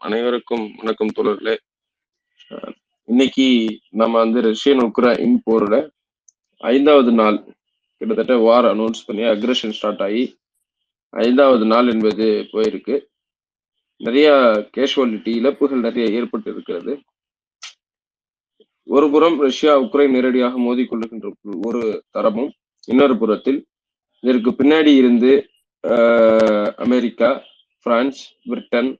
அனைவருக்கும் வணக்கம் தோழர்களே. இன்னைக்கு நம்ம வந்து ரஷ்யன் உக்ரைன் போரோட ஐந்தாவது நாள் கிட்டத்தட்ட வார் அனௌன்ஸ் பண்ணி அக்ரஷன் ஸ்டார்ட் ஆகி ஐந்தாவது நாள் என்பது போயிருக்கு. நிறைய கேஷுவாலிட்டி இழப்புகள் நிறைய ஏற்பட்டு இருக்கிறது ஒரு புறம் ரஷ்யா உக்ரைன் நேரடியாக மோதிக்கொள்ளுகின்ற ஒரு தரமும் இன்னொரு புறத்தில் இதற்கு பின்னாடி இருந்து அமெரிக்கா பிரான்ஸ் பிரிட்டன்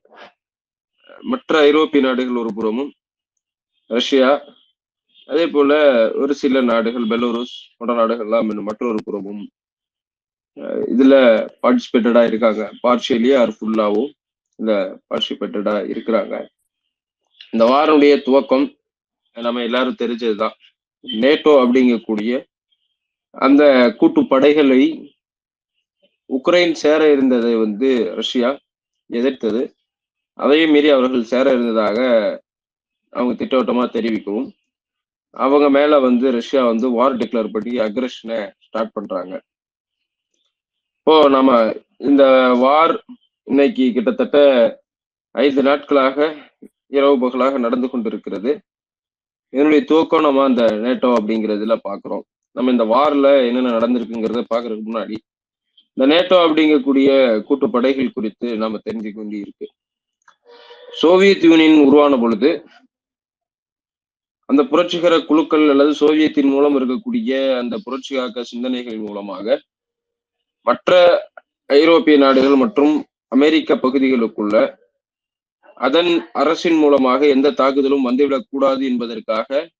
மற்ற ஐரோப்பிய நாடுகள் ஒரு புறமும் ரஷ்யா அதே போல ஒரு சில நாடுகள் பெலோரஸ் போன்ற நாடுகள்லாம் மற்றொரு புறமும் இதுல பார்ட்டிசிபேட்டடா இருக்காங்க. பார்ஷியலியா ஆர் ஃபுல்லாவும் இந்த பார்ட்டிசிபேட்டடா இருக்கிறாங்க. இந்த வாரனுடைய துவக்கம் நம்ம எல்லாரும் தெரிஞ்சதுதான். நேட்டோ அப்படிங்கக்கூடிய அந்த கூட்டு படைகளை உக்ரைன் சேர இருந்ததை வந்து ரஷ்யா எதிர்த்தது. அதையும் மீறி அவர்கள் சேர இருந்ததாக அவங்க திட்டவட்டமா தெரிவிக்கவும் அவங்க மேல வந்து ரஷ்யா வந்து வார் டிக்ளேர் பண்ணி அக்ரஷனை ஸ்டார்ட் பண்றாங்க. இப்போ நம்ம இந்த வார் இன்னைக்கு கிட்டத்தட்ட ஐந்து நாட்களாக இரவு பகலாக நடந்து கொண்டிருக்கிறது. என்னுடைய துவக்கம் நம்ம அந்த நேட்டோ அப்படிங்கிறதுல பாக்குறோம். நம்ம இந்த வார்ல என்னென்ன நடந்திருக்குங்கிறத பாக்குறதுக்கு முன்னாடி இந்த நேட்டோ அப்படிங்கக்கூடிய கூட்டு படைகள் குறித்து நம்ம தெரிஞ்சுக்க கொண்டு இருக்கு சோவியத் யூனியன் உருவான பொழுது அந்த புரட்சிகர குழுக்கள் அல்லது சோவியத்தின் மூலம் இருக்கக்கூடிய அந்த புரட்சிகாக்க சிந்தனைகள் மூலமாக மற்ற ஐரோப்பிய நாடுகள் மற்றும் அமெரிக்க பகுதிகளுக்குள்ள அதன் அரசின் மூலமாக எந்த தாக்குதலும் வந்துவிடக் கூடாது என்பதற்காக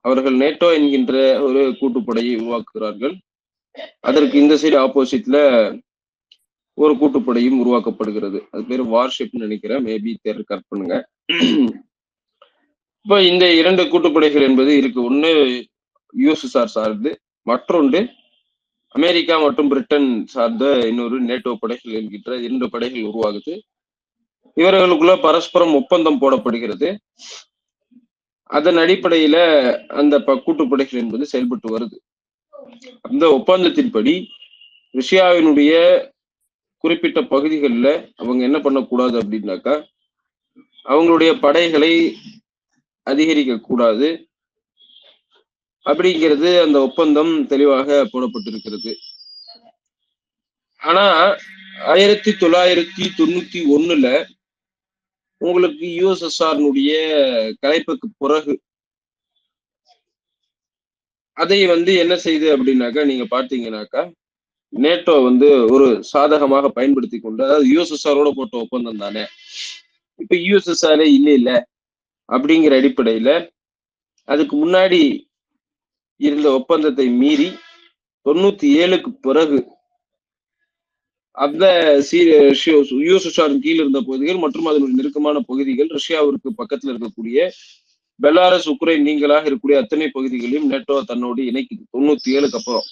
அவர்கள் நேட்டோ என்கின்ற ஒரு கூட்டுப்படையை உருவாக்குகிறார்கள். அதற்கு இந்த சைடு ஆப்போசிட்ல ஒரு கூட்டுப்படையும் உருவாக்கப்படுகிறது. அது பேர் வார்ஷிப்னு நினைக்கிறேன். மேபி தேர் கட் பண்ணுங்க. இப்ப இந்த இரண்டு கூட்டுப்படைகள் என்பது இருக்கு. ஒன்று யூஎஸ்எஸ்ஆர் சார்ந்து மற்றொன்று அமெரிக்கா மற்றும் பிரிட்டன் சார்ந்த இன்னொரு நேட்டோ படைகள் என்கின்ற இரண்டு படைகள் உருவாகுது. இவர்களுக்குள்ள பரஸ்பரம் ஒப்பந்தம் போடப்படுகிறது. அதன் அடிப்படையில அந்த ப- கூட்டுப்படைகள் என்பது செயல்பட்டு வருது. அந்த ஒப்பந்தத்தின்படி ரஷ்யாவினுடைய குறிப்பிட்ட பகுதிகளில் அவங்க என்ன பண்ணக்கூடாது அப்படின்னாக்கா அவங்களுடைய படைகளை அதிகரிக்க கூடாது. அப்படிங்கிறது அந்த ஒப்பந்தம் தெளிவாக போடப்பட்டிருக்கிறது. ஆனா ஆயிரத்தி தொள்ளாயிரத்தி தொண்ணூத்தி ஒண்ணுல உங்களுக்கு யுஎஸ்எஸ்ஆர்னுடைய கலைப்புக்கு பிறகு அதை வந்து என்ன செய்யுது அப்படின்னாக்கா நீங்க பார்த்தீங்கன்னாக்கா நேட்டோ வந்து ஒரு சாதகமாக பயன்படுத்தி கொண்டு அதாவது யூஎஸ்எஸ்ஆரோட போட்ட ஒப்பந்தம் தானே? இப்ப யூஎஸ்எஸ்ஆரே இல்ல இல்ல அப்படிங்கிற அடிப்படையில அதுக்கு முன்னாடி இருந்த ஒப்பந்தத்தை மீறி தொண்ணூத்தி ஏழுக்கு பிறகு அந்த யூஎஸ்எஸ்ஆரின் கீழ் இருந்த பகுதிகள் மற்றும் அதனுடைய நெருக்கமான பகுதிகள் ரஷ்யாவிற்கு பக்கத்துல இருக்கக்கூடிய பெலாரஸ் உக்ரைன் நீங்களாக இருக்கக்கூடிய அத்தனை பகுதிகளையும் நேட்டோ தன்னோடு இணைக்குது தொண்ணூத்தி ஏழுக்கு அப்புறம்.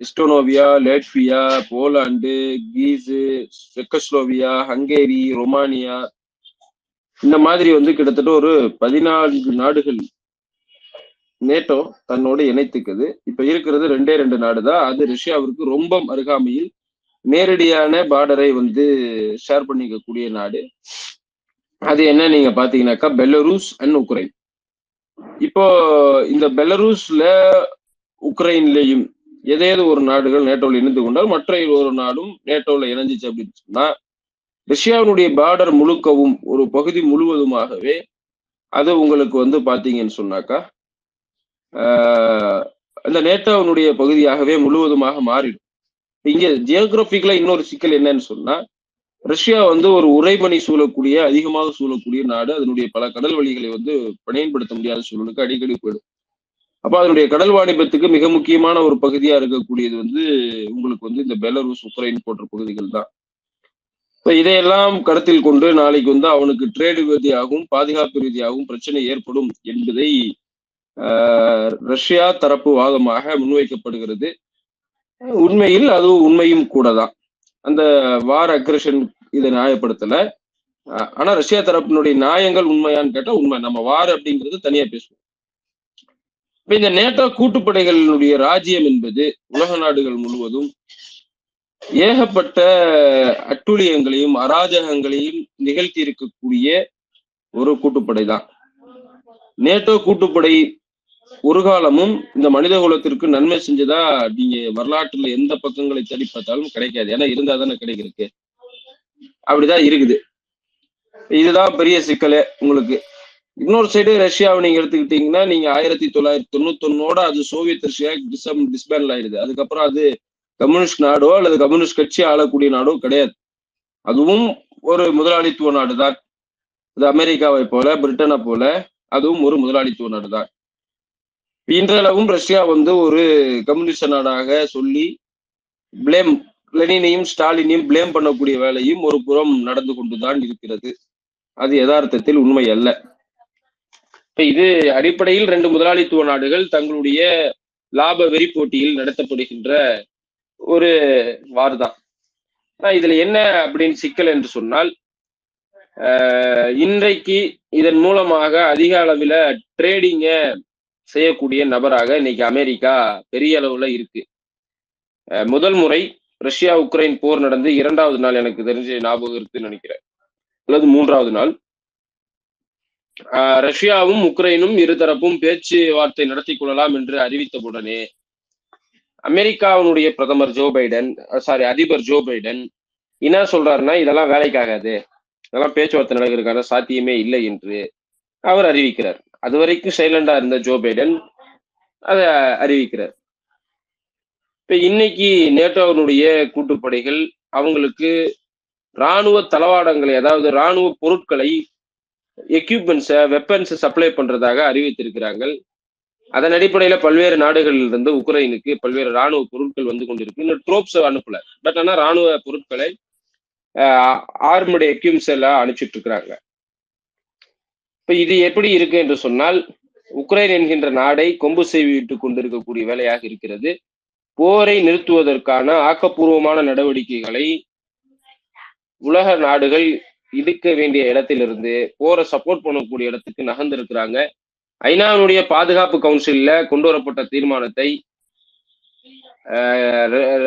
இஸ்டோனோவியா லேட்வியா போலாண்டு கீஸு செக்கஸ்லோவியா ஹங்கேரி ரொமானியா. இந்த மாதிரி வந்து கிட்டத்தட்ட ஒரு பதினான்கு நாடுகள் நேட்டோ தன்னோடு இணைத்துக்குது. இப்ப இருக்கிறது ரெண்டே ரெண்டு நாடு தான் அது ரஷ்யாவிற்கு ரொம்ப அருகாமையில் நேரடியான பார்டரை வந்து ஷேர் பண்ணிக்கக்கூடிய நாடு. அது என்ன? நீங்க பாத்தீங்கன்னாக்கா பெலரூஸ் அண்ட் உக்ரைன். இப்போ இந்த பெலரூஸ்ல உக்ரைன்லயும் ஏதேது ஒரு நாடுகள் நேட்டோவில் இணைந்து கொண்டால் மற்ற ஒரு நாடும் நேட்டோவில் இணைஞ்சிச்சு அப்படின்னு சொன்னா ரஷ்யாவினுடைய பார்டர் முழுக்கவும் ஒரு பகுதி முழுவதுமாகவே அது உங்களுக்கு வந்து பாத்தீங்கன்னு சொன்னாக்கா ஆஹ் அந்த நேட்டோவினுடைய பகுதியாகவே முழுவதுமாக மாறிடும். இங்க ஜியோகிராபிக்கல இன்னொரு சிக்கல் என்னன்னு சொன்னா ரஷ்யா வந்து ஒரு உரைமணி சூழக்கூடிய அதிகமாக சூழக்கூடிய நாடு. அதனுடைய பல கடல் வழிகளை வந்து பயன்படுத்த முடியாத சூழலுக்கு அடிக்கடி போயிடும். அப்ப அதனுடைய கடல் வாணிபத்துக்கு மிக முக்கியமான ஒரு பகுதியா இருக்கக்கூடியது வந்து உங்களுக்கு வந்து இந்த பெலரூஸ் உக்ரைன் போன்ற பகுதிகள் தான். இப்போ இதையெல்லாம் கருத்தில் கொண்டு நாளைக்கு வந்து அவனுக்கு ட்ரேடு ரீதியாகவும் பாதுகாப்பு ரீதியாகவும் பிரச்சனை ஏற்படும் என்பதை ஆஹ், ரஷ்யா தரப்பு வாதமாக முன்வைக்கப்படுகிறது. உண்மையில் அது உண்மையும் கூட தான். அந்த வார் அக்ரஷன் இதை நியாயப்படுத்தல. ஆனா ரஷ்யா தரப்பினுடைய நியாயங்கள் உண்மையான்னு கேட்டா உண்மை. நம்ம வார் அப்படிங்கிறது தனியா பேசுவோம். இந்த நேட்டோ கூட்டுப்படைகளினுடைய ராஜ்யம் என்பது உலக நாடுகள் முழுவதும் ஏகப்பட்ட அட்டுழியங்களையும் அராஜகங்களையும் நிகழ்த்தி இருக்கக்கூடிய ஒரு கூட்டுப்படை தான் நேட்டோ கூட்டுப்படை ஒரு காலமும் இந்த மனித குலத்திற்கு நன்மை செஞ்சதா நீங்க வரலாற்றுல எந்த பக்கங்களை தேடி பார்த்தாலும் கிடைக்காது. ஏன்னா இருந்தா தானே கிடைக்கிறதுக்கு. அப்படிதான் இருக்குது. இதுதான் பெரிய சிக்கலே உங்களுக்கு. இன்னொரு சைடு ரஷ்யாவை நீங்க எடுத்துக்கிட்டீங்கன்னா நீங்க ஆயிரத்தி தொள்ளாயிரத்தி தொண்ணூத்தொன்னோட அது சோவியத் ரஷ்யா டிசம் டிஸ்பேண்ட் ஆயிடுது அதுக்கப்புறம் அது கம்யூனிஸ்ட் நாடோ அல்லது கம்யூனிஸ்ட் கட்சி ஆளக்கூடிய நாடோ கிடையாது. அதுவும் ஒரு முதலாளித்துவ நாடு தான் இது அமெரிக்காவை போல பிரிட்டனை போல அதுவும் ஒரு முதலாளித்துவ நாடு தான் இன்றளவும் ரஷ்யா வந்து ஒரு கம்யூனிஸ்ட் நாடாக சொல்லி பிளேம் லெனினையும் ஸ்டாலினையும் பிளேம் பண்ணக்கூடிய வேலையும் ஒரு புறம் நடந்து கொண்டுதான் இருக்கிறது. அது யதார்த்தத்தில் உண்மை அல்ல. இது அடிப்படையில் ரெண்டு முதலாளித்துவ நாடுகள் தங்களுடைய லாப வெறி போட்டியில் நடத்தப்படுகின்ற ஒரு வார் தான் இதுல என்ன அப்படின்னு சிக்கல் என்று சொன்னால் இன்றைக்கு இதன் மூலமாக அதிக அளவில் ட்ரேடிங்க செய்யக்கூடிய நபராக இன்னைக்கு அமெரிக்கா பெரிய அளவுல இருக்கு. முதல் முறை ரஷ்யா உக்ரைன் போர் நடந்து இரண்டாவது நாள் எனக்கு தெரிஞ்ச ஞாபகம் இருக்குன்னு நினைக்கிறேன். அல்லது மூன்றாவது நாள். ரஷ்யாவும் உக்ரைனும் இருதரப்பும் பேச்சுவார்த்தை நடத்தி கொள்ளலாம் என்று அறிவித்தவுடனே அமெரிக்காவினுடைய பிரதமர் ஜோ பைடன் சாரி அதிபர் ஜோ பைடன் என்ன சொல்றாருன்னா இதெல்லாம் வேலைக்காகாது. இதெல்லாம் பேச்சுவார்த்தை நடக்கிறதுக்கான சாத்தியமே இல்லை என்று அவர் அறிவிக்கிறார். அது வரைக்கும் சைலண்டா இருந்த ஜோ பைடன் அதை அறிவிக்கிறார். இப்ப இன்னைக்கு நேட்டோவினுடைய கூட்டுப்படைகள் அவங்களுக்கு இராணுவ தளவாடங்களை அதாவது இராணுவ பொருட்களை எக்யூப்மெண்ட்ஸை வெப்பன்ஸை சப்ளை பண்றதாக அறிவித்திருக்கிறாங்க அதன் அடிப்படையில பல்வேறு நாடுகளில் இருந்து உக்ரைனுக்கு பல்வேறு ராணுவ பொருட்கள் வந்து கொண்டிருக்கு. இன்னும் ட்ரோப்ஸ் அனுப்பல. பட் ஆனா ராணுவ பொருட்களை ஆர்முடைய எக்யூப்ஸ் எல்லாம் அனுப்பிச்சிட்டு இருக்கிறாங்க இப்ப இது எப்படி இருக்கு என்று சொன்னால் உக்ரைன் என்கின்ற நாடை கொம்பு செய்விட்டு கொண்டிருக்கக்கூடிய வேலையாக இருக்கிறது. போரை நிறுத்துவதற்கான ஆக்கப்பூர்வமான நடவடிக்கைகளை உலக நாடுகள் இருக்க வேண்டிய இடத்திலிருந்து போரை சப்போர்ட் பண்ணக்கூடிய இடத்துக்கு நகர்ந்திருக்கிறாங்க. ஐநாவுடைய பாதுகாப்பு கவுன்சில்ல கொண்டு வரப்பட்ட தீர்மானத்தை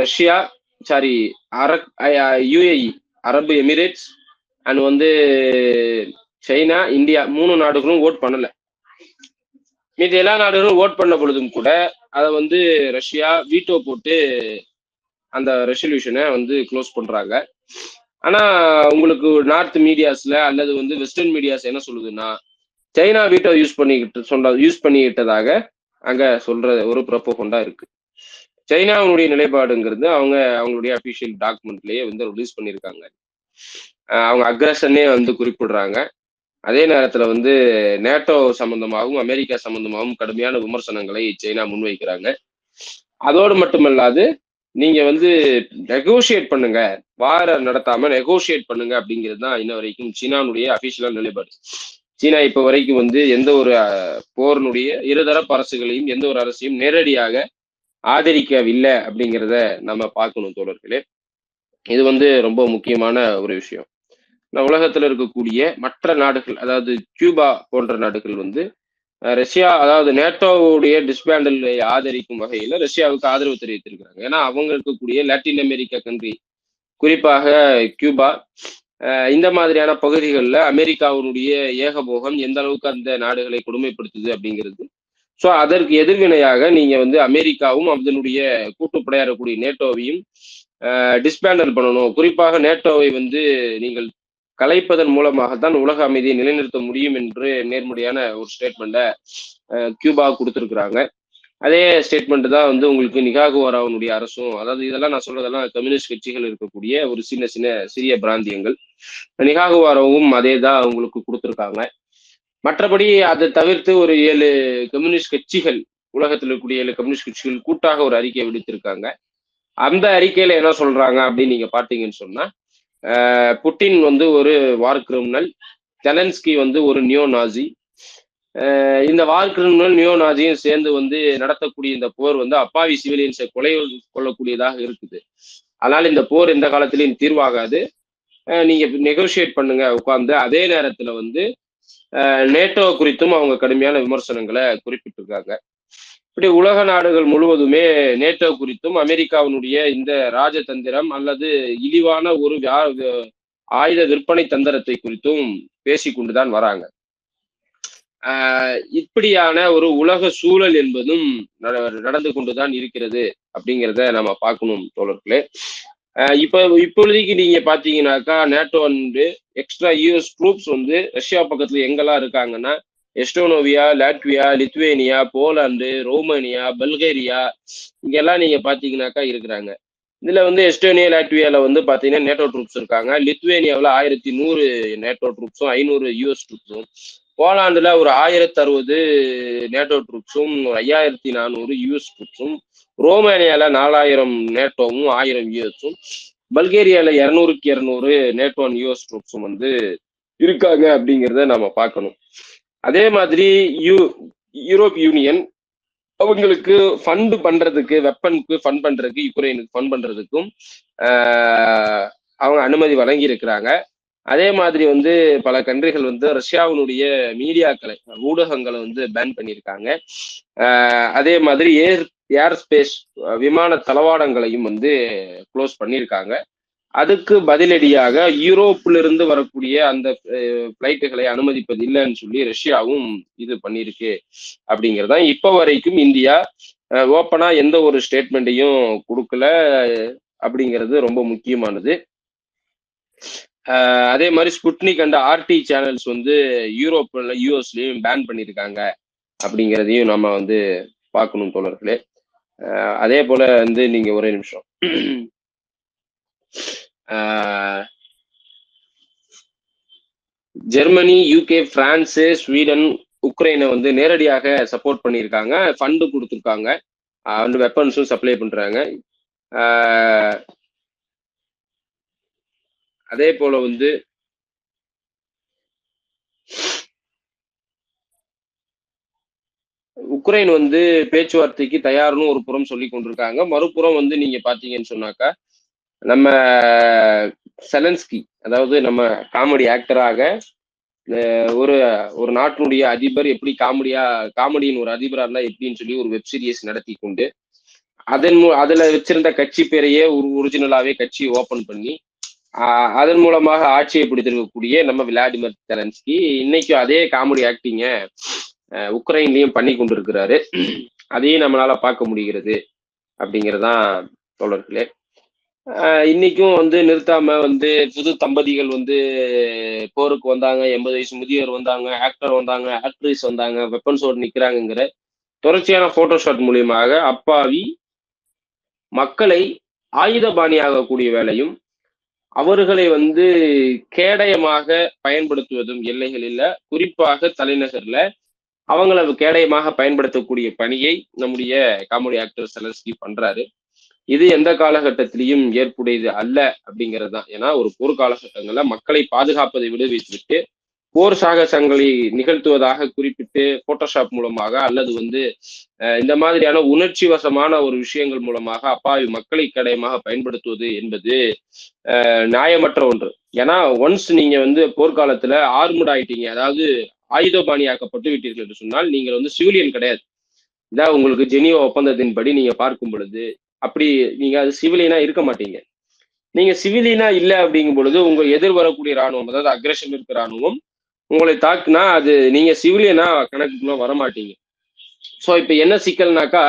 ரஷ்யா சாரி அரக் யுஏஇ அரபு எமிரேட்ஸ் அண்ட் வந்து சைனா இந்தியா மூணு நாடுகளும் ஓட் பண்ணல. மீது எல்லா நாடுகளும் ஓட் பண்ண பொழுதும் கூட அதை வந்து ரஷ்யா வீட்டோ போட்டு அந்த ரெசல்யூஷனை வந்து க்ளோஸ் பண்றாங்க. ஆனா உங்களுக்கு நார்த் மீடியாஸ்ல அல்லது வந்து வெஸ்டர்ன் மீடியாஸ் என்ன சொல்லுதுன்னா சைனா வீட்டோ யூஸ் பண்ணிக்கிட்டு சொல்ற யூஸ் பண்ணிக்கிட்டதாக அங்க சொல்ற ஒரு ப்ரப்போகண்டா இருக்கு. சைனாவுடைய நிலைப்பாடுங்கிறது அவங்க அவங்களுடைய அபிஷியல் டாக்குமெண்ட்லயே வந்து ரிலீஸ் பண்ணியிருக்காங்க. அவங்க அக்ரஷனே வந்து குறிப்பிடுறாங்க. அதே நேரத்துல வந்து நேட்டோ சம்பந்தமாகவும் அமெரிக்கா சம்பந்தமாகவும் கடுமையான விமர்சனங்களை சைனா முன்வைக்கிறாங்க. அதோடு மட்டுமல்லாது நீங்க வந்து நெகோசியேட் பண்ணுங்க. வார நடத்தாம நெகோசியேட் பண்ணுங்க அப்படிங்கிறது தான் இன்ன வரைக்கும் சீனானுடைய அபிஷியலான நிலைப்பாடு. சீனா இப்ப வரைக்கும் வந்து எந்த ஒரு போரினுடைய இருதரப்பு அரசுகளையும் எந்த ஒரு அரசையும் நேரடியாக ஆதரிக்கவில்லை அப்படிங்கிறத நம்ம பார்க்கணும் தோழர்களே. இது வந்து ரொம்ப முக்கியமான ஒரு விஷயம். உலகத்துல இருக்கக்கூடிய மற்ற நாடுகள் அதாவது கியூபா போன்ற நாடுகள் வந்து ரஷ்யா அதாவது நேட்டோவுடைய டிஸ்பேண்டலை ஆதரிக்கும் வகையில ரஷ்யாவுக்கு ஆதரவு தெரிவித்திருக்கிறாங்க. ஏன்னா அவங்க இருக்கக்கூடிய லாட்டின் அமெரிக்கா கண்ட்ரி குறிப்பாக கியூபா இந்த மாதிரியான பகுதிகளில் அமெரிக்காவினுடைய ஏகபோகம் எந்த அளவுக்கு அந்த நாடுகளை கொடுமைப்படுத்துது அப்படிங்கிறது. ஸோ அதற்கு எதிர்வினையாக நீங்க வந்து அமெரிக்காவும் அதனுடைய கூட்டுப்படையாறக்கூடிய நேட்டோவையும் டிஸ்பேண்டல் பண்ணணும். குறிப்பாக நேட்டோவை வந்து நீங்கள் கலைப்பதன் மூலமாகத்தான் உலக அமைதியை நிலைநிறுத்த முடியும் என்று நேர்முறையான ஒரு ஸ்டேட்மெண்ட்டை கியூபா கொடுத்துருக்குறாங்க. அதே ஸ்டேட்மெண்ட் தான் வந்து உங்களுக்கு நிகாகுவாராவனுடைய அரசும் அதாவது இதெல்லாம் நான் சொல்றதெல்லாம் கம்யூனிஸ்ட் கட்சிகள் இருக்கக்கூடிய ஒரு சின்ன சின்ன சிறிய பிராந்தியங்கள். நிகாகுவாராவும் அதே தான் அவங்களுக்கு கொடுத்துருக்காங்க. மற்றபடி அதை தவிர்த்து ஒரு ஏழு கம்யூனிஸ்ட் கட்சிகள் உலகத்தில் இருக்கக்கூடிய ஏழு கம்யூனிஸ்ட் கட்சிகள் கூட்டாக ஒரு அறிக்கையை விடுத்திருக்காங்க. அந்த அறிக்கையில என்ன சொல்றாங்க அப்படின்னு நீங்க பாத்தீங்கன்னு சொன்னா புட்டின் வந்து ஒரு வார் கிரிமினல் ஜெலன்ஸ்கி வந்து ஒரு நியோ நாசி இந்த வார் கிரிமினல் நியோ நாசியும் சேர்ந்து வந்து நடத்தக்கூடிய இந்த போர் வந்து அப்பாவி சிவிலியன்ஸை கொலை கொள்ளக்கூடியதாக இருக்குது. அதனால இந்த போர் எந்த காலத்திலையும் தீர்வாகாது. நீங்க நெகோசியேட் பண்ணுங்க உட்கார்ந்து. அதே நேரத்துல வந்து நேட்டோ குறித்தும் அவங்க கடுமையான விமர்சனங்களை குறிப்பிட்டிருக்காங்க. இப்படி உலக நாடுகள் முழுவதுமே நேட்டோ குறித்தும் அமெரிக்காவினுடைய இந்த ராஜதந்திரம் அல்லது இழிவான ஒரு ஆயுத விற்பனை தந்திரத்தை குறித்தும் பேசிக்கொண்டுதான் வராங்க. ஆஹ் இப்படியான ஒரு உலக சூழல் என்பதும் நடந்து கொண்டுதான் இருக்கிறது அப்படிங்கிறத நம்ம பார்க்கணும் தோழர்களே. இப்ப இப்பொழுதைக்கு நீங்க பாத்தீங்கன்னாக்கா நேட்டோ வந்து எக்ஸ்ட்ரா யூஎஸ் ட்ரூப்ஸ் வந்து ரஷ்யா பக்கத்துல எங்கெல்லாம் இருக்காங்கன்னா Estonia Latvia Lithuania Poland Romania Bulgaria இங்கெல்லாம் நீங்க பாத்தீங்கன்னாக்கா இருக்கிறாங்க. இதுல வந்து எஸ்டோனியா லாட்வியால வந்து பாத்தீங்கன்னா நேட்டோ ட்ரூப்ஸ் இருக்காங்க. லித்வேனியாவில் ஆயிரத்தி நூறு நேட்டோ ட்ரூப்ஸும் ஐநூறு யூஎஸ் ட்ரூப்ஸும் போலாண்டுல ஒரு ஆயிரத்தி அறுபது நேட்டோ ட்ரூப்ஸும் ஒரு ஐயாயிரத்தி நானூறு யூஎஸ் ட்ரூப்ஸும் ரோமானியால நாலாயிரம் நேட்டோவும் ஆயிரம் யூஎஸும் பல்கேரியால இருநூறுக்கு இருநூறு நேட்டோ அண்ட் யூஎஸ் ட்ரூப்ஸும் வந்து இருக்காங்க அப்படிங்கிறத நம்ம பார்க்கணும். அதே மாதிரி யூ யூரோப் யூனியன் அவங்களுக்கு ஃபண்ட் பண்றதுக்கு வெப்பனுக்கு ஃபண்ட் பண்றதுக்கு யுக்ரைனுக்கு ஃபண்ட் பண்றதுக்கும் அவங்க அனுமதி வழங்கி இருக்கிறாங்க அதே மாதிரி வந்து பல கண்ட்ரிகள் வந்து ரஷ்யாவினுடைய மீடியாக்களை ஊடகங்களை வந்து பேன் பண்ணியிருக்காங்க. அதே மாதிரி ஏர் ஏர் ஸ்பேஸ் விமான தளவாடங்களையும் வந்து க்ளோஸ் பண்ணியிருக்காங்க. அதுக்கு பதிலடியாக யூரோப்பிலிருந்து வரக்கூடிய அந்த பிளைட்டுகளை அனுமதிப்பது இல்லைன்னு சொல்லி ரஷ்யாவும் இது பண்ணியிருக்கு அப்படிங்கிறது. தான் இப்போ வரைக்கும் இந்தியா ஓப்பனா எந்த ஒரு ஸ்டேட்மெண்ட்டையும் கொடுக்கல அப்படிங்கிறது ரொம்ப முக்கியமானது. அதே மாதிரி ஸ்புட்னிக் அண்ட் ஆர்டி சேனல்ஸ் வந்து யூரோப்ல யூஎஸ்லயும் பேன் பண்ணியிருக்காங்க அப்படிங்கிறதையும் நம்ம வந்து பார்க்கணும் தோழர்களே. அதே போல வந்து நீங்க ஒரே நிமிஷம். ஜெர்மனி யூகே பிரான்ஸு ஸ்வீடன் உக்ரைனை வந்து நேரடியாக சப்போர்ட் பண்ணியிருக்காங்க. ஃபண்டு கொடுத்துருக்காங்க. வந்து வெப்பன்ஸும் சப்ளை பண்றாங்க. அதே போல வந்து உக்ரைன் வந்து பேச்சுவார்த்தைக்கு தயார்னு ஒரு புறம் சொல்லி கொண்டிருக்காங்க. மறுபுறம் வந்து நீங்க பாத்தீங்கன்னு சொன்னாக்கா நம்ம செலன்ஸ்கி அதாவது நம்ம காமெடி ஆக்டராக ஒரு ஒரு நாட்டினுடைய அதிபர் எப்படி காமெடியா காமெடியின் ஒரு அதிபரா இருந்தா எப்படின்னு சொல்லி ஒரு வெப் சீரிஸ் நடத்தி கொண்டு அதன் மூ அதுல வச்சிருந்த கட்சி பேரையே ஒரு ஒரிஜினலாவே கட்சி ஓபன் பண்ணி அதன் மூலமாக ஆட்சியை பிடித்திருக்கக்கூடிய நம்ம விளாடிமிர் தெலன்ஸ்கி இன்னைக்கும் அதே காமெடி ஆக்டிங்க உக்ரைன்லயும் பண்ணி கொண்டிருக்கிறாரு. அதையும் நம்மளால பார்க்க முடிகிறது அப்படிங்கிறதான் தோழர்களே. இன்னைக்கும் வந்து நிறுத்தாம வந்து புது தம்பதிகள் வந்து போருக்கு வந்தாங்க. எண்பது வயசு முதியோர் வந்தாங்க ஆக்டர் வந்தாங்க ஆக்ட்ரிஸ் வந்தாங்க வெப்பன்ஸோடு நிற்கிறாங்கிற தொடர்ச்சியான போட்டோஷாட் மூலியமாக அப்பாவி மக்களை ஆயுதபாணியாகக்கூடிய வேலையும் அவர்களை வந்து கேடயமாக பயன்படுத்துவதும் எல்லைகளில் குறிப்பாக தலைநகர்ல அவங்கள கேடயமாக பயன்படுத்தக்கூடிய பணியை நம்முடைய காமெடி ஆக்டர் செலஸ்கி பண்றாரு. இது எந்த காலகட்டத்திலையும் ஏற்புடையது அல்ல அப்படிங்கிறது தான். ஏன்னா ஒரு போர் காலகட்டங்கள்ல மக்களை பாதுகாப்பதை விடுவித்துவிட்டு போர் சாகசங்களை நிகழ்த்துவதாக குறிப்பிட்டு போட்டோஷாப் மூலமாக அல்லது வந்து இந்த மாதிரியான உணர்ச்சி வசமான ஒரு விஷயங்கள் மூலமாக அப்பாவி மக்களை கடையமாக பயன்படுத்துவது என்பது நியாயமற்ற ஒன்று. ஏன்னா ஒன்ஸ் நீங்க வந்து போர்க்காலத்துல ஆர்முட் ஆயிட்டீங்க அதாவது ஆயுதபாணியாக்கப்பட்டு விட்டீர்கள் என்று சொன்னால் நீங்கள் வந்து சிவிலியன் கிடையாது. இதான் உங்களுக்கு ஜெனியோ ஒப்பந்தத்தின்படி நீங்க பார்க்கும் பொழுது அப்படி நீங்க அது சிவிலியனா இருக்க மாட்டீங்க. நீங்க சிவிலியனா இல்லை அப்படிங்கும் பொழுது உங்க எதிர் வரக்கூடிய ராணுவம் அதாவது அக்ரஷன் இருக்க ராணுவம் உங்களை தாக்குனா அது நீங்க சிவிலியனா கணக்குக்குள்ள வரமாட்டீங்க. ஸோ இப்ப என்ன சிக்கல்னாக்கா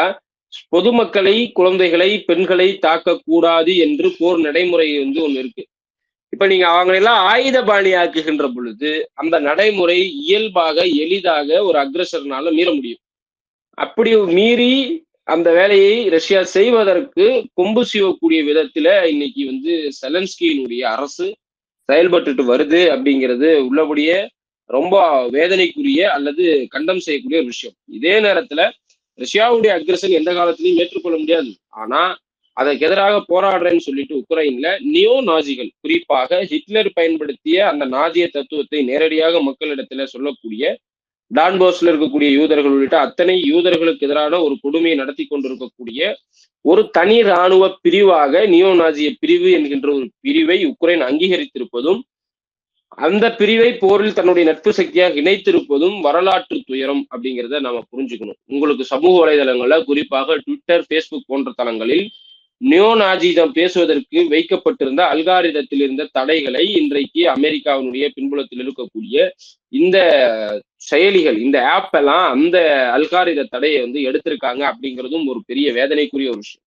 பொதுமக்களை குழந்தைகளை பெண்களை தாக்கக்கூடாது என்று போர் நடைமுறை வந்து ஒண்ணு இருக்கு. இப்ப நீங்க அவங்களெல்லாம் ஆயுத பாணியாக்குகின்ற பொழுது அந்த நடைமுறை இயல்பாக எளிதாக ஒரு அக்ரஸர்னால மீற முடியும். அப்படி மீறி அந்த வேலையை ரஷ்யா செய்வதற்கு கொம்பு சீவக்கூடிய விதத்துல இன்னைக்கு வந்து செலன்ஸ்கியினுடைய அரசு செயல்பட்டுட்டு வருது அப்படிங்கிறது உள்ளபடியே ரொம்ப வேதனைக்குரிய அல்லது கண்டம் செய்யக்கூடிய ஒரு விஷயம். இதே நேரத்துல ரஷ்யாவுடைய அக்ரஷன் எந்த காலத்திலையும் ஏற்றுக்கொள்ள முடியாது. ஆனா அதற்கு எதிராக போராடுறேன்னு சொல்லிட்டு உக்ரைன்ல நியோ நாஜிகள் குறிப்பாக ஹிட்லர் பயன்படுத்திய அந்த நாஜிய தத்துவத்தை நேரடியாக மக்களிடத்துல சொல்லக்கூடிய டான்போஸ்ல இருக்கக்கூடிய யூதர்கள் உள்ளிட்ட அத்தனை யூதர்களுக்கு எதிரான ஒரு கொடுமையை நடத்தி கொண்டிருக்கக்கூடிய ஒரு தனி இராணுவ பிரிவாக நியோ நாஜிய பிரிவு என்கின்ற ஒரு பிரிவை உக்ரைன் அங்கீகரித்திருப்பதும் அந்த பிரிவை போரில் தன்னுடைய நட்பு சக்தியாக இணைத்திருப்பதும் வரலாற்று துயரம் அப்படிங்கிறத நாம புரிஞ்சுக்கணும். உங்களுக்கு சமூக வலைதளங்கள்ல குறிப்பாக ட்விட்டர் பேஸ்புக் போன்ற தளங்களில் நியோநாஜிதம் பேசுவதற்கு வைக்கப்பட்டிருந்த அல்காரிதத்தில் இருந்த தடைகளை இன்றைக்கு அமெரிக்காவினுடைய பின்புலத்தில் இருக்கக்கூடிய இந்த செயலிகள் இந்த ஆப் எல்லாம் அந்த அல்காரித தடையை வந்து எடுத்திருக்காங்க அப்படிங்கிறதும் ஒரு பெரிய வேதனைக்குரிய ஒரு விஷயம்.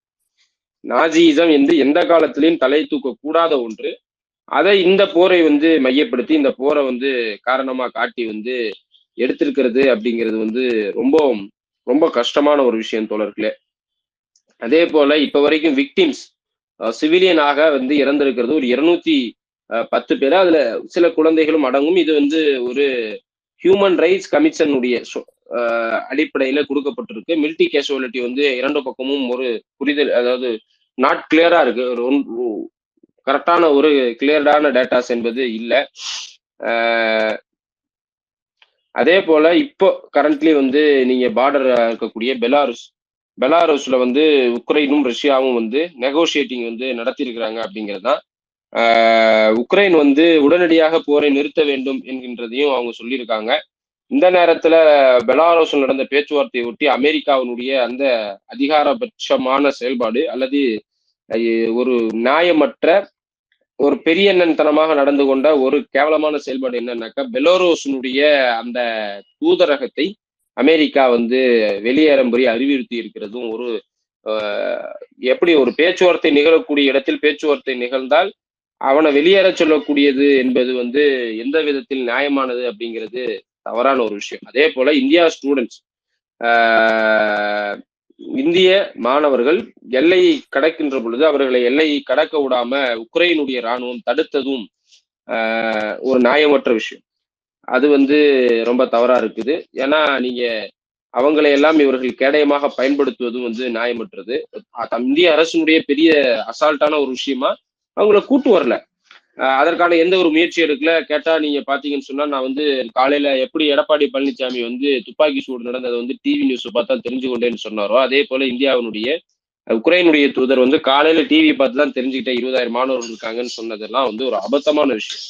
நாஜிசம் என்று எந்த காலத்திலையும் தலை தூக்க கூடாத ஒன்று. அதை இந்த போரை வந்து மையப்படுத்தி இந்த போரை வந்து காரணமா காட்டி வந்து எடுத்திருக்கிறது அப்படிங்கிறது வந்து ரொம்ப ரொம்ப கஷ்டமான ஒரு விஷயம் தோழர்களே. அதே போல இப்ப வரைக்கும் விக்டிம்ஸ் சிவிலியனாக வந்து இறந்திருக்கிறது ஒரு இருநூத்தி பத்து பேர். அதுல சில குழந்தைகளும் அடங்கும். இது வந்து ஒரு ஹியூமன் ரைட்ஸ் கமிஷனுடைய அடிப்படையில கொடுக்கப்பட்டிருக்கு. மில்டி கேஷுவாலிட்டி வந்து இரண்டு பக்கமும் ஒரு புரிதல் அதாவது நாட் கிளியரா இருக்கு. ஒரு கரெக்டான ஒரு கிளியர்டான டேட்டாஸ் என்பது இல்லை. அதே போல இப்போ கரண்ட்லி வந்து நீங்க பார்டர் இருக்கக்கூடிய பெலாருஸ் பெலாருஸ்ல வந்து உக்ரைனும் ரஷ்யாவும் வந்து நெகோசியேட்டிங் வந்து நடத்தியிருக்கிறாங்க அப்படிங்கிறது தான் உக்ரைன் வந்து உடனடியாக போரை நிறுத்த வேண்டும் என்கின்றதையும் அவங்க சொல்லியிருக்காங்க. இந்த நேரத்துல பெலாரோஸில் நடந்த பேச்சுவார்த்தையை ஒட்டி அமெரிக்காவினுடைய அந்த அதிகாரபட்சமான செயல்பாடு அல்லது ஒரு நியாயமற்ற ஒரு பெரிய எண்ணன்தனமாக நடந்து கொண்ட ஒரு கேவலமான செயல்பாடு என்னன்னாக்கா பெலோரோஸினுடைய அந்த தூதரகத்தை அமெரிக்கா வந்து வெளியேறும்படி அறிவுறுத்தி இருக்கிறதும் ஒரு எப்படி ஒரு பேச்சுவார்த்தை நிகழக்கூடிய இடத்தில் பேச்சுவார்த்தை நிகழ்ந்தால் அவனை வெளியேற சொல்லக்கூடியது என்பது வந்து எந்த விதத்தில் நியாயமானது அப்படிங்கிறது தவறான ஒரு விஷயம். அதே போல இந்தியா ஸ்டூடெண்ட்ஸ் இந்திய மாணவர்கள் எல்லையை கடக்கின்ற பொழுது அவர்களை எல்லையை கடக்க விடாம உக்ரைனுடைய இராணுவம் தடுத்ததும் ஒரு நியாயமற்ற விஷயம். அது வந்து ரொம்ப தவறா இருக்குது. ஏன்னா நீங்க அவங்களை எல்லாம் இவர்கள் கேடயமாக பயன்படுத்துவதும் வந்து நியாயமற்றது. இந்திய அரசினுடைய பெரிய அசால்ட்டான ஒரு விஷயமா அவங்கள கூட்டு வரல. அதற்கான எந்த ஒரு முயற்சி எடுக்கல. கேட்டா நீங்க பாத்தீங்கன்னு சொன்னா நான் வந்து காலையில எப்படி எடப்பாடி பழனிசாமி வந்து துப்பாக்கி சூடு நடந்ததை வந்து டிவி நியூஸ் பார்த்தா தெரிஞ்சு கொண்டேன்னு சொன்னாரோ அதே போல இந்தியாவினுடைய உக்ரைனுடைய தூதர் வந்து காலையில டிவி பார்த்து தான் தெரிஞ்சுக்கிட்ட இருபதாயிரம் மாணவர்கள் இருக்காங்கன்னு சொன்னதெல்லாம் வந்து ஒரு அபத்தமான விஷயம்.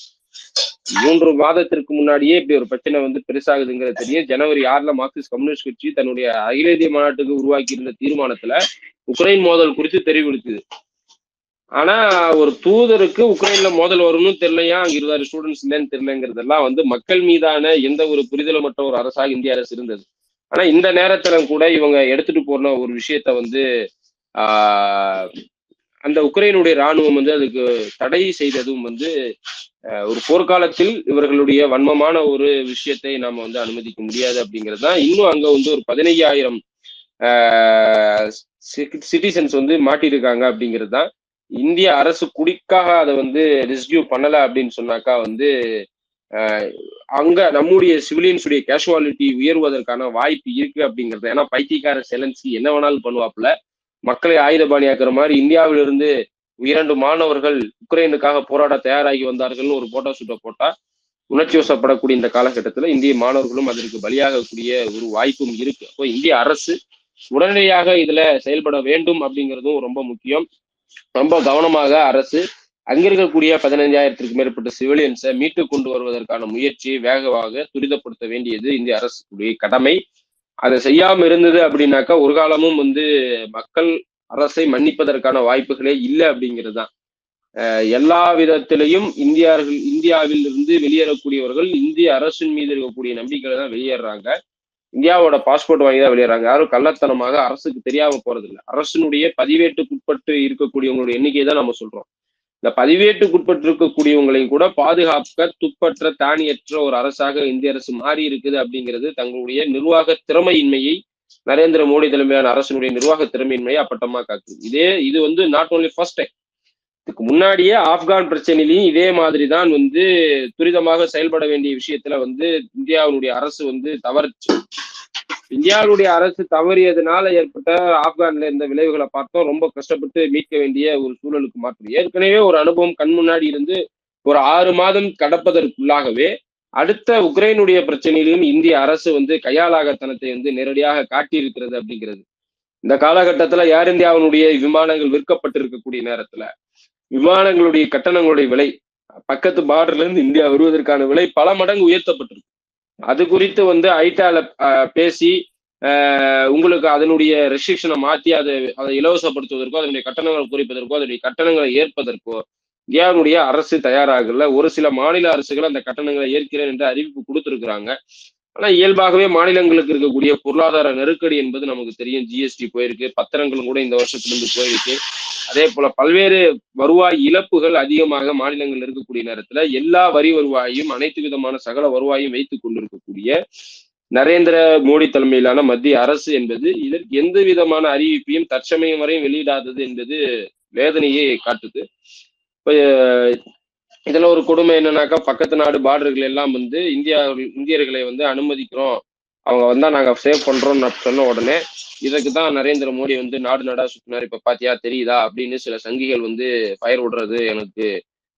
மூன்று மாதத்திற்கு முன்னாடியே இப்படி ஒரு பிரச்சனை வந்து பெருசாகுதுங்கிறது தெரியும். ஜனவரி ஆறுல மார்க்சிஸ்ட் கம்யூனிஸ்ட் கட்சி தன்னுடைய அகில இந்திய மாநாட்டுக்கு உருவாக்கி இருந்த தீர்மானத்துல உக்ரைன் மோதல் குறித்து தெரிவித்தது. ஆனா ஒரு தூதருக்கு உக்ரைன்ல மோதல் வரும்னு தெரியலையா? அங்க இருபதாயிரம் ஸ்டூடெண்ட்ஸ் இல்லைன்னு தெரியலங்கிறதெல்லாம் வந்து மக்கள் மீதான எந்த ஒரு புரிதலுமற்ற ஒரு அரசாக இந்திய அரசு இருந்தது. ஆனா இந்த நேரத்துல கூட இவங்க எடுத்துட்டு போன ஒரு விஷயத்த வந்து ஆஹ் அந்த உக்ரைனுடைய இராணுவம் வந்து அதுக்கு தடை செய்ததும் வந்து ஒரு போர்க்காலத்தில் இவர்களுடைய வன்மமான ஒரு விஷயத்தை நாம வந்து அனுமதிக்க முடியாது அப்படிங்கிறது தான். இன்னும் அங்க வந்து ஒரு பதினையாயிரம் சிட்டிசன்ஸ் வந்து மாட்டியிருக்காங்க அப்படிங்கிறது தான். இந்திய அரசு குடிக்காக அதை வந்து ரிஸ்கியூ பண்ணல அப்படின்னு சொன்னாக்கா வந்து அங்க நம்முடைய சிவிலியன்ஸுடைய கேஷுவாலிட்டி உயர்வதற்கான வாய்ப்பு இருக்கு அப்படிங்கிறது. ஏன்னா பைத்தியக்கார செலன்சி என்ன வேணாலும் பண்ணுவாப்புல. மக்களை ஆயுதபாணியாக்குற மாதிரி இந்தியாவிலிருந்து இரண்டு மாணவர்கள் உக்ரைனுக்காக போராட தயாராகி வந்தார்கள்னு ஒரு போட்டோ ஷூட்டை போட்டா உணர்ச்சி வசப்படக்கூடிய இந்த காலகட்டத்தில் இந்திய மாணவர்களும் அதற்கு பலியாகக்கூடிய ஒரு வாய்ப்பும் இருக்கு. அப்போ இந்திய அரசு உடனடியாக இதுல செயல்பட வேண்டும் அப்படிங்கிறதும் ரொம்ப முக்கியம். ரொம்ப கவனமாக அரசு அங்கிருக்கக்கூடிய பதினைஞ்சாயிரத்திற்கு மேற்பட்ட சிவிலியன்ஸை மீட்டு கொண்டு வருவதற்கான முயற்சியை வேகமாக துரிதப்படுத்த வேண்டியது இந்திய அரசுடைய கடமை. அதை செய்யாம இருந்தது அப்படின்னாக்கா ஒரு காலமும் வந்து மக்கள் அரசை மன்னிப்பதற்கான வாய்ப்புகளே இல்லை அப்படிங்கிறது தான் எல்லா விதத்திலையும் இந்தியார்கள் இந்தியாவில் இருந்து வெளியேறக்கூடியவர்கள் இந்திய அரசின் மீது இருக்கக்கூடிய நம்பிக்கையில தான் வெளியேறாங்க. இந்தியாவோட பாஸ்போர்ட் வாங்கி தான் வெளியேறாங்க. யாரும் கள்ளத்தனமாக அரசுக்கு தெரியாம போறது இல்லை அரசினுடைய பதிவேட்டுக்குட்பட்டு இருக்கக்கூடியவங்களுடைய எண்ணிக்கையை தான் நம்ம சொல்றோம். இந்த பதிவேட்டுக்குட்பட்டு இருக்கக்கூடியவங்களையும் கூட பாதுகாக்க துப்பற்ற தானியற்ற ஒரு அரசாக இந்திய அரசு மாறி இருக்குது அப்படிங்கிறது தங்களுடைய நிர்வாக திறமையின்மையை நரேந்திர மோடி தலைமையான அரசினுடைய நிர்வாக திறமையின்மையை அப்பட்டமா காக்குது இதே இது வந்து நாட் ஓன்லி ஃபர்ஸ்ட் டைம் இதுக்கு முன்னாடியே ஆப்கான் பிரச்சனையிலையும் இதே மாதிரி தான் வந்து துரிதமாக செயல்பட வேண்டிய விஷயத்துல வந்து இந்தியாவுடைய அரசு வந்து தவறுச்சு. இந்தியாவுடைய அரசு தவறியதுனால ஏற்பட்ட ஆப்கான்ல இருந்த விளைவுகளை பார்த்தோம். ரொம்ப கஷ்டப்பட்டு மீட்க வேண்டிய ஒரு சூழலுக்கு மாற்றம். ஏற்கனவே ஒரு அனுபவம் கண் முன்னாடி இருந்து ஒரு ஆறு மாதம் கடப்பதற்குள்ளாகவே அடுத்த உக்ரைனுடைய பிரச்சனையிலும் இந்திய அரசு வந்து கையாளாகத்தனத்தை வந்து நேரடியாக காட்டியிருக்கிறது அப்படிங்கிறது. இந்த காலகட்டத்துல ஏர் இந்தியாவினுடைய விமானங்கள் விற்கப்பட்டிருக்கக்கூடிய நேரத்துல விமானங்களுடைய கட்டணங்களுடைய விலை பக்கத்து பார்டர்ல இருந்து இந்தியா வருவதற்கான விலை பல மடங்கு உயர்த்தப்பட்டிருக்கு. அது குறித்து வந்து ஐட்டால அஹ், பேசி உங்களுக்கு அதனுடைய ரெஸ்ட்ரிக்ஷனை மாத்தி அதை அதை இலவசப்படுத்துவதற்கோ அதனுடைய கட்டணங்களை குறைப்பதற்கோ அதனுடைய கட்டணங்களை ஏற்பதற்கோ இந்தியாவுடைய அரசு தயாராகல. ஒரு சில மாநில அரசுகள் அந்த கட்டணங்களை ஏற்கிறேன் என்று அறிவிப்பு கொடுத்திருக்கிறாங்க. ஆனா இயல்பாகவே மாநிலங்களுக்கு இருக்கக்கூடிய பொருளாதார நெருக்கடி என்பது நமக்கு தெரியும். ஜிஎஸ்டி போயிருக்கு பத்திரங்களும் கூட இந்த வருஷத்திலிருந்து போயிருக்கு. அதே போல பல்வேறு வருவாய் இழப்புகள் அதிகமாக மாநிலங்கள் இருக்கக்கூடிய நேரத்துல எல்லா வரி வருவாயும் அனைத்து விதமான சகல வருவாயும் வைத்துக் கொண்டிருக்கக்கூடிய நரேந்திர மோடி தலைமையிலான மத்திய அரசு என்பது இதற்கு எந்த விதமான அறிவிப்பையும் தற்சமயம் வரையும் வெளியிடாதது என்பது வேதனையை காட்டுது. இப்ப இதுல ஒரு கொடுமை என்னன்னாக்கா பக்கத்து நாடு பார்டர்கள் எல்லாம் வந்து இந்தியா இந்தியர்களை வந்து அனுமதிக்கிறோம். அவங்க வந்தா நாங்க சேவ் பண்றோம்னு சொன்ன உடனே இதுக்கு தான் நரேந்திர மோடி வந்து நாடு நாடா சுத்தினார். இப்ப பாத்தியா தெரியுதா? அப்படின்னு சில சங்கிகள் வந்து ஃபயர் விடுறது எனக்கு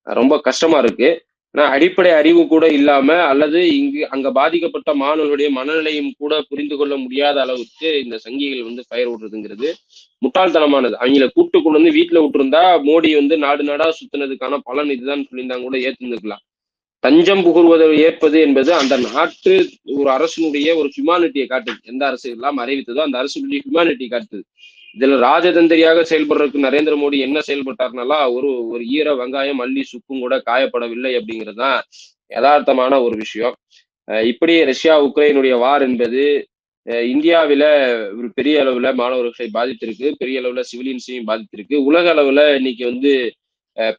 ரொம்ப கஷ்டமா இருக்கு. அடிப்படை அறிவு கூட இல்லாம அல்லது இங்கு அங்க பாதிக்கப்பட்ட மாணவர்களுடைய மனநிலையும் கூட புரிந்து கொள்ள முடியாத அளவுக்கு இந்த சங்கிகள் வந்து பயிர் விடுறதுங்கிறது முட்டாள்தனமானது. அவங்கள கூட்டு கொண்டு வந்து வீட்டுல விட்டுருந்தா மோடி வந்து நாடு நாடா சுத்தினதுக்கான பலன் இதுதான் சொல்லியிருந்தாங்க கூட ஏத்துந்துக்கலாம் தஞ்சம் புகழ்வதை ஏற்பது என்பது அந்த நாட்டு ஒரு அரசினுடைய ஒரு ஹியூமானிட்டியை காட்டுது. எந்த அரசு எல்லாம் அறிவித்ததோ அந்த அரசுடைய ஹியூமானிட்டி காட்டுது. இதுல ராஜதந்திரியாக செயல்படுறதுக்கு நரேந்திர மோடி என்ன செயல்பட்டார்னாலா ஒரு ஒரு ஈர வெங்காயம் மல்லி சுக்கும் கூட காயப்படவில்லை அப்படிங்கிறது தான் யதார்த்தமான ஒரு விஷயம். இப்படி ரஷ்யா உக்ரைனுடைய வார் என்பது இந்தியாவில ஒரு பெரிய அளவுல மாணவர்களை பாதித்திருக்கு பெரிய அளவுல சிவிலியன்ஸையும் பாதித்திருக்கு. உலக அளவுல இன்னைக்கு வந்து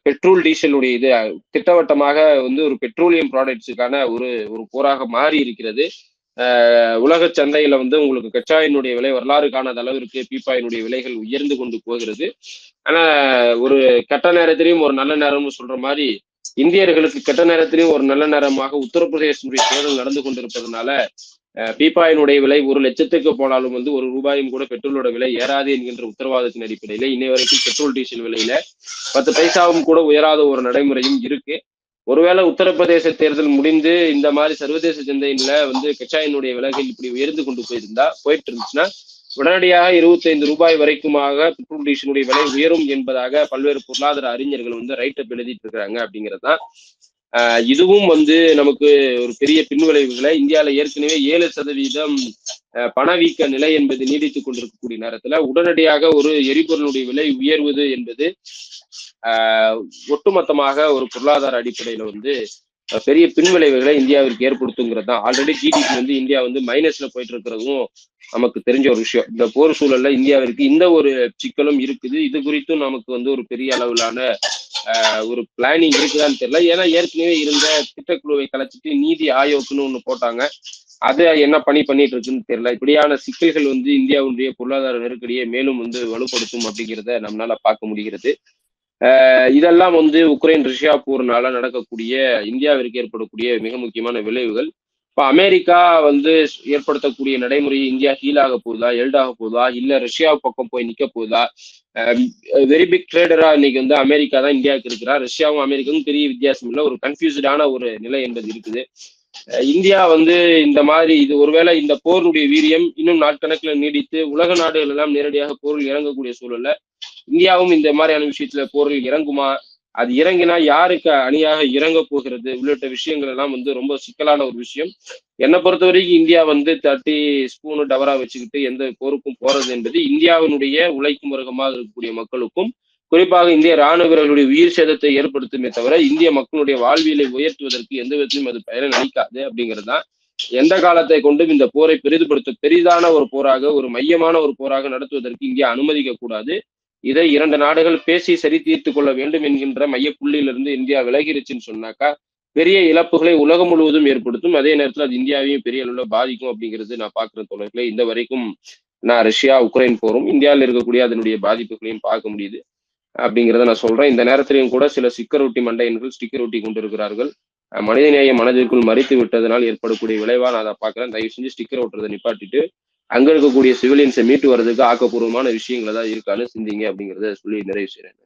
பெட்ரோல் டீசலுடைய இது திட்டவட்டமாக வந்து ஒரு பெட்ரோலியம் ப்ராடக்ட்ஸுக்கான ஒரு ஒரு போராக மாறி இருக்கிறது உலக சந்தையில வந்து உங்களுக்கு கச்சாயினுடைய விலை வரலாறு காணாத அளவிற்கு பீப்பாயினுடைய விலைகள் உயர்ந்து கொண்டு போகிறது. ஆனா ஒரு கெட்ட நேரத்திலையும் ஒரு நல்ல நேரம்னு சொல்ற மாதிரி இந்தியர்களுக்கு கெட்ட நேரத்திலையும் ஒரு நல்ல நேரமாக உத்தரப்பிரதேசனுடைய தேர்தல் நடந்து கொண்டிருப்பதனால பீப்பாயினுடைய விலை ஒரு லட்சத்துக்கு போனாலும் வந்து ஒரு ரூபாயும் கூட பெட்ரோலோட விலை ஏறாது என்கின்ற உத்தரவாதத்தின் அடிப்படையில இன்னை வரைக்கும் பெட்ரோல் டீசல் விலையில பத்து பைசாவும் கூட உயராத ஒரு நடைமுறையும் இருக்கு. ஒருவேளை உத்தரப்பிரதேச தேர்தல் முடிந்து இந்த மாதிரி சர்வதேச சந்தையில வந்து கச்சாயினுடைய விலைகள் இப்படி உயர்ந்து கொண்டு போயிருந்தா போயிட்டு இருந்துச்சுன்னா உடனடியாக இருபத்தைந்து ரூபாய் வரைக்குமாக பெட்ரோல் டீசலுடைய விலை உயரும் என்பதாக பல்வேறு பொருளாதார அறிஞர்கள் வந்து ரைட்டப் எழுதிட்டு இருக்கிறாங்க அப்படிங்கிறது தான் ஆஹ் இதுவும் வந்து நமக்கு ஒரு பெரிய பின்விளைவுகளை இந்தியாவில ஏற்கனவே ஏழு சதவீதம் பணவீக்க நிலை என்பது நீடித்துக் கொண்டிருக்கக்கூடிய நேரத்துல உடனடியாக ஒரு எரிபொருளுடைய விலை உயர்வது என்பது ஒட்டுமொத்தமாக ஒரு பொருளாதார அடிப்படையில வந்து பெரிய பின்விளைவுகளை இந்தியாவிற்கு ஏற்படுத்துங்கிறது தான். ஆல்ரெடி ஜிடிபி வந்து இந்தியா வந்து மைனஸ்ல போயிட்டு இருக்கிறதும் நமக்கு தெரிஞ்ச ஒரு விஷயம். இந்த போர் சூழல்ல இந்தியாவிற்கு இந்த ஒரு சிக்கலும் இருக்குது. இது குறித்தும் நமக்கு வந்து ஒரு பெரிய அளவிலான ஆஹ் ஒரு பிளானிங் இருக்குதான்னு தெரியல. ஏன்னா ஏற்கனவே இருந்த திட்டக்குழுவை கலைச்சிட்டு நீதி ஆயோக்குன்னு ஒண்ணு போட்டாங்க. அது என்ன பணி பண்ணிட்டு இருக்குன்னு தெரியல. இப்படியான சிக்கல்கள் வந்து இந்தியாவுடைய பொருளாதார நெருக்கடியை மேலும் வந்து வலுப்படுத்தும் அப்படிங்கிறத நம்மளால பார்க்க முடிகிறது. இதெல்லாம் வந்து உக்ரைன் ரஷ்யா போர்னால நடக்கக்கூடிய இந்தியாவிற்கு ஏற்படக்கூடிய மிக முக்கியமான விளைவுகள். இப்போ அமெரிக்கா வந்து ஏற்படுத்தக்கூடிய நடைமுறை இந்தியா ஹீல் ஆக போகுதா எல்டாக போகுதா இல்லை ரஷ்யா பக்கம் போய் நிற்க போகுதா? வெரி பிக் ட்ரேடரா இன்னைக்கு வந்து அமெரிக்கா தான் இந்தியாவுக்கு இருக்கிறா. ரஷ்யாவும் அமெரிக்காவும் பெரிய வித்தியாசம் இல்லை ஒரு கன்ஃபியூஸ்டான ஒரு நிலை என்பது இருக்குது. இந்தியா வந்து இந்த மாதிரி இது ஒருவேளை இந்த போருடைய வீரியம் இன்னும் நாட்கணக்கில் நீடித்து உலக நாடுகள் எல்லாம் நேரடியாக போரில் இறங்கக்கூடிய சூழல்ல இந்தியாவும் இந்த மாதிரியான விஷயத்துல போரில் இறங்குமா? அது இறங்கினா யாருக்கு அணியாக இறங்க போகிறது? உள்ளிட்ட விஷயங்கள் எல்லாம் வந்து ரொம்ப சிக்கலான ஒரு விஷயம். என்னை பொறுத்த வரைக்கும் இந்தியா வந்து தட்டி ஸ்பூனு டவரா வச்சுக்கிட்டு எந்த போருக்கும் போறது என்பது இந்தியாவினுடைய உழைக்கும் வர்க்கமாக இருக்கக்கூடிய மக்களுக்கும் குறிப்பாக இந்திய ராணுவ வீரர்களுடைய உயிர் சேதத்தை ஏற்படுத்துமே தவிர இந்திய மக்களுடைய வாழ்வியலை உயர்த்துவதற்கு எந்த விதத்திலும் அது பயனை நினைக்காது அப்படிங்கிறது தான். எந்த காலத்தை கொண்டும் இந்த போரை பெரிதுபடுத்த பெரிதான ஒரு போராக ஒரு மையமான ஒரு போராக நடத்துவதற்கு இந்தியா அனுமதிக்க கூடாது. இதை இரண்டு நாடுகள் பேசி சரி தீர்த்து கொள்ள வேண்டும் என்கின்ற மையப்புள்ளியிலிருந்து இந்தியா விலகிருச்சுன்னு சொன்னாக்கா பெரிய இழப்புகளை உலகம் முழுவதும் ஏற்படுத்தும். அதே நேரத்தில் அது இந்தியாவையும் பெரிய அளவில் பாதிக்கும் அப்படிங்கிறது நான் பார்க்குற தொலைவில் இந்த வரைக்கும் நான் ரஷ்யா உக்ரைன் போரும் இந்தியாவில் இருக்கக்கூடிய அதனுடைய பாதிப்புகளையும் பார்க்க முடியுது அப்படிங்கிறத நான் சொல்றேன். இந்த நேரத்திலையும் கூட சில சிக்கர் ஒட்டி மண்டையன்கள் ஸ்டிக்கர் ஒட்டி கொண்டிருக்கிறார்கள். மனிதநேய மனதிற்குள் மறித்து விட்டதனால் ஏற்படக்கூடிய விளைவா நான் அதை பார்க்குறேன். தயவு செஞ்சு ஸ்டிக்கர் ஒட்டுறதை நிப்பாட்டிட்டு அங்க இருக்கக்கூடிய சிவிலியன்ஸை மீட்டு வர்றதுக்கு ஆக்கப்பூர்வமான விஷயங்கள் தான் இருக்கான்னு சிந்திங்க அப்படிங்கிறத சொல்லி நிறைவு செய்யறேன்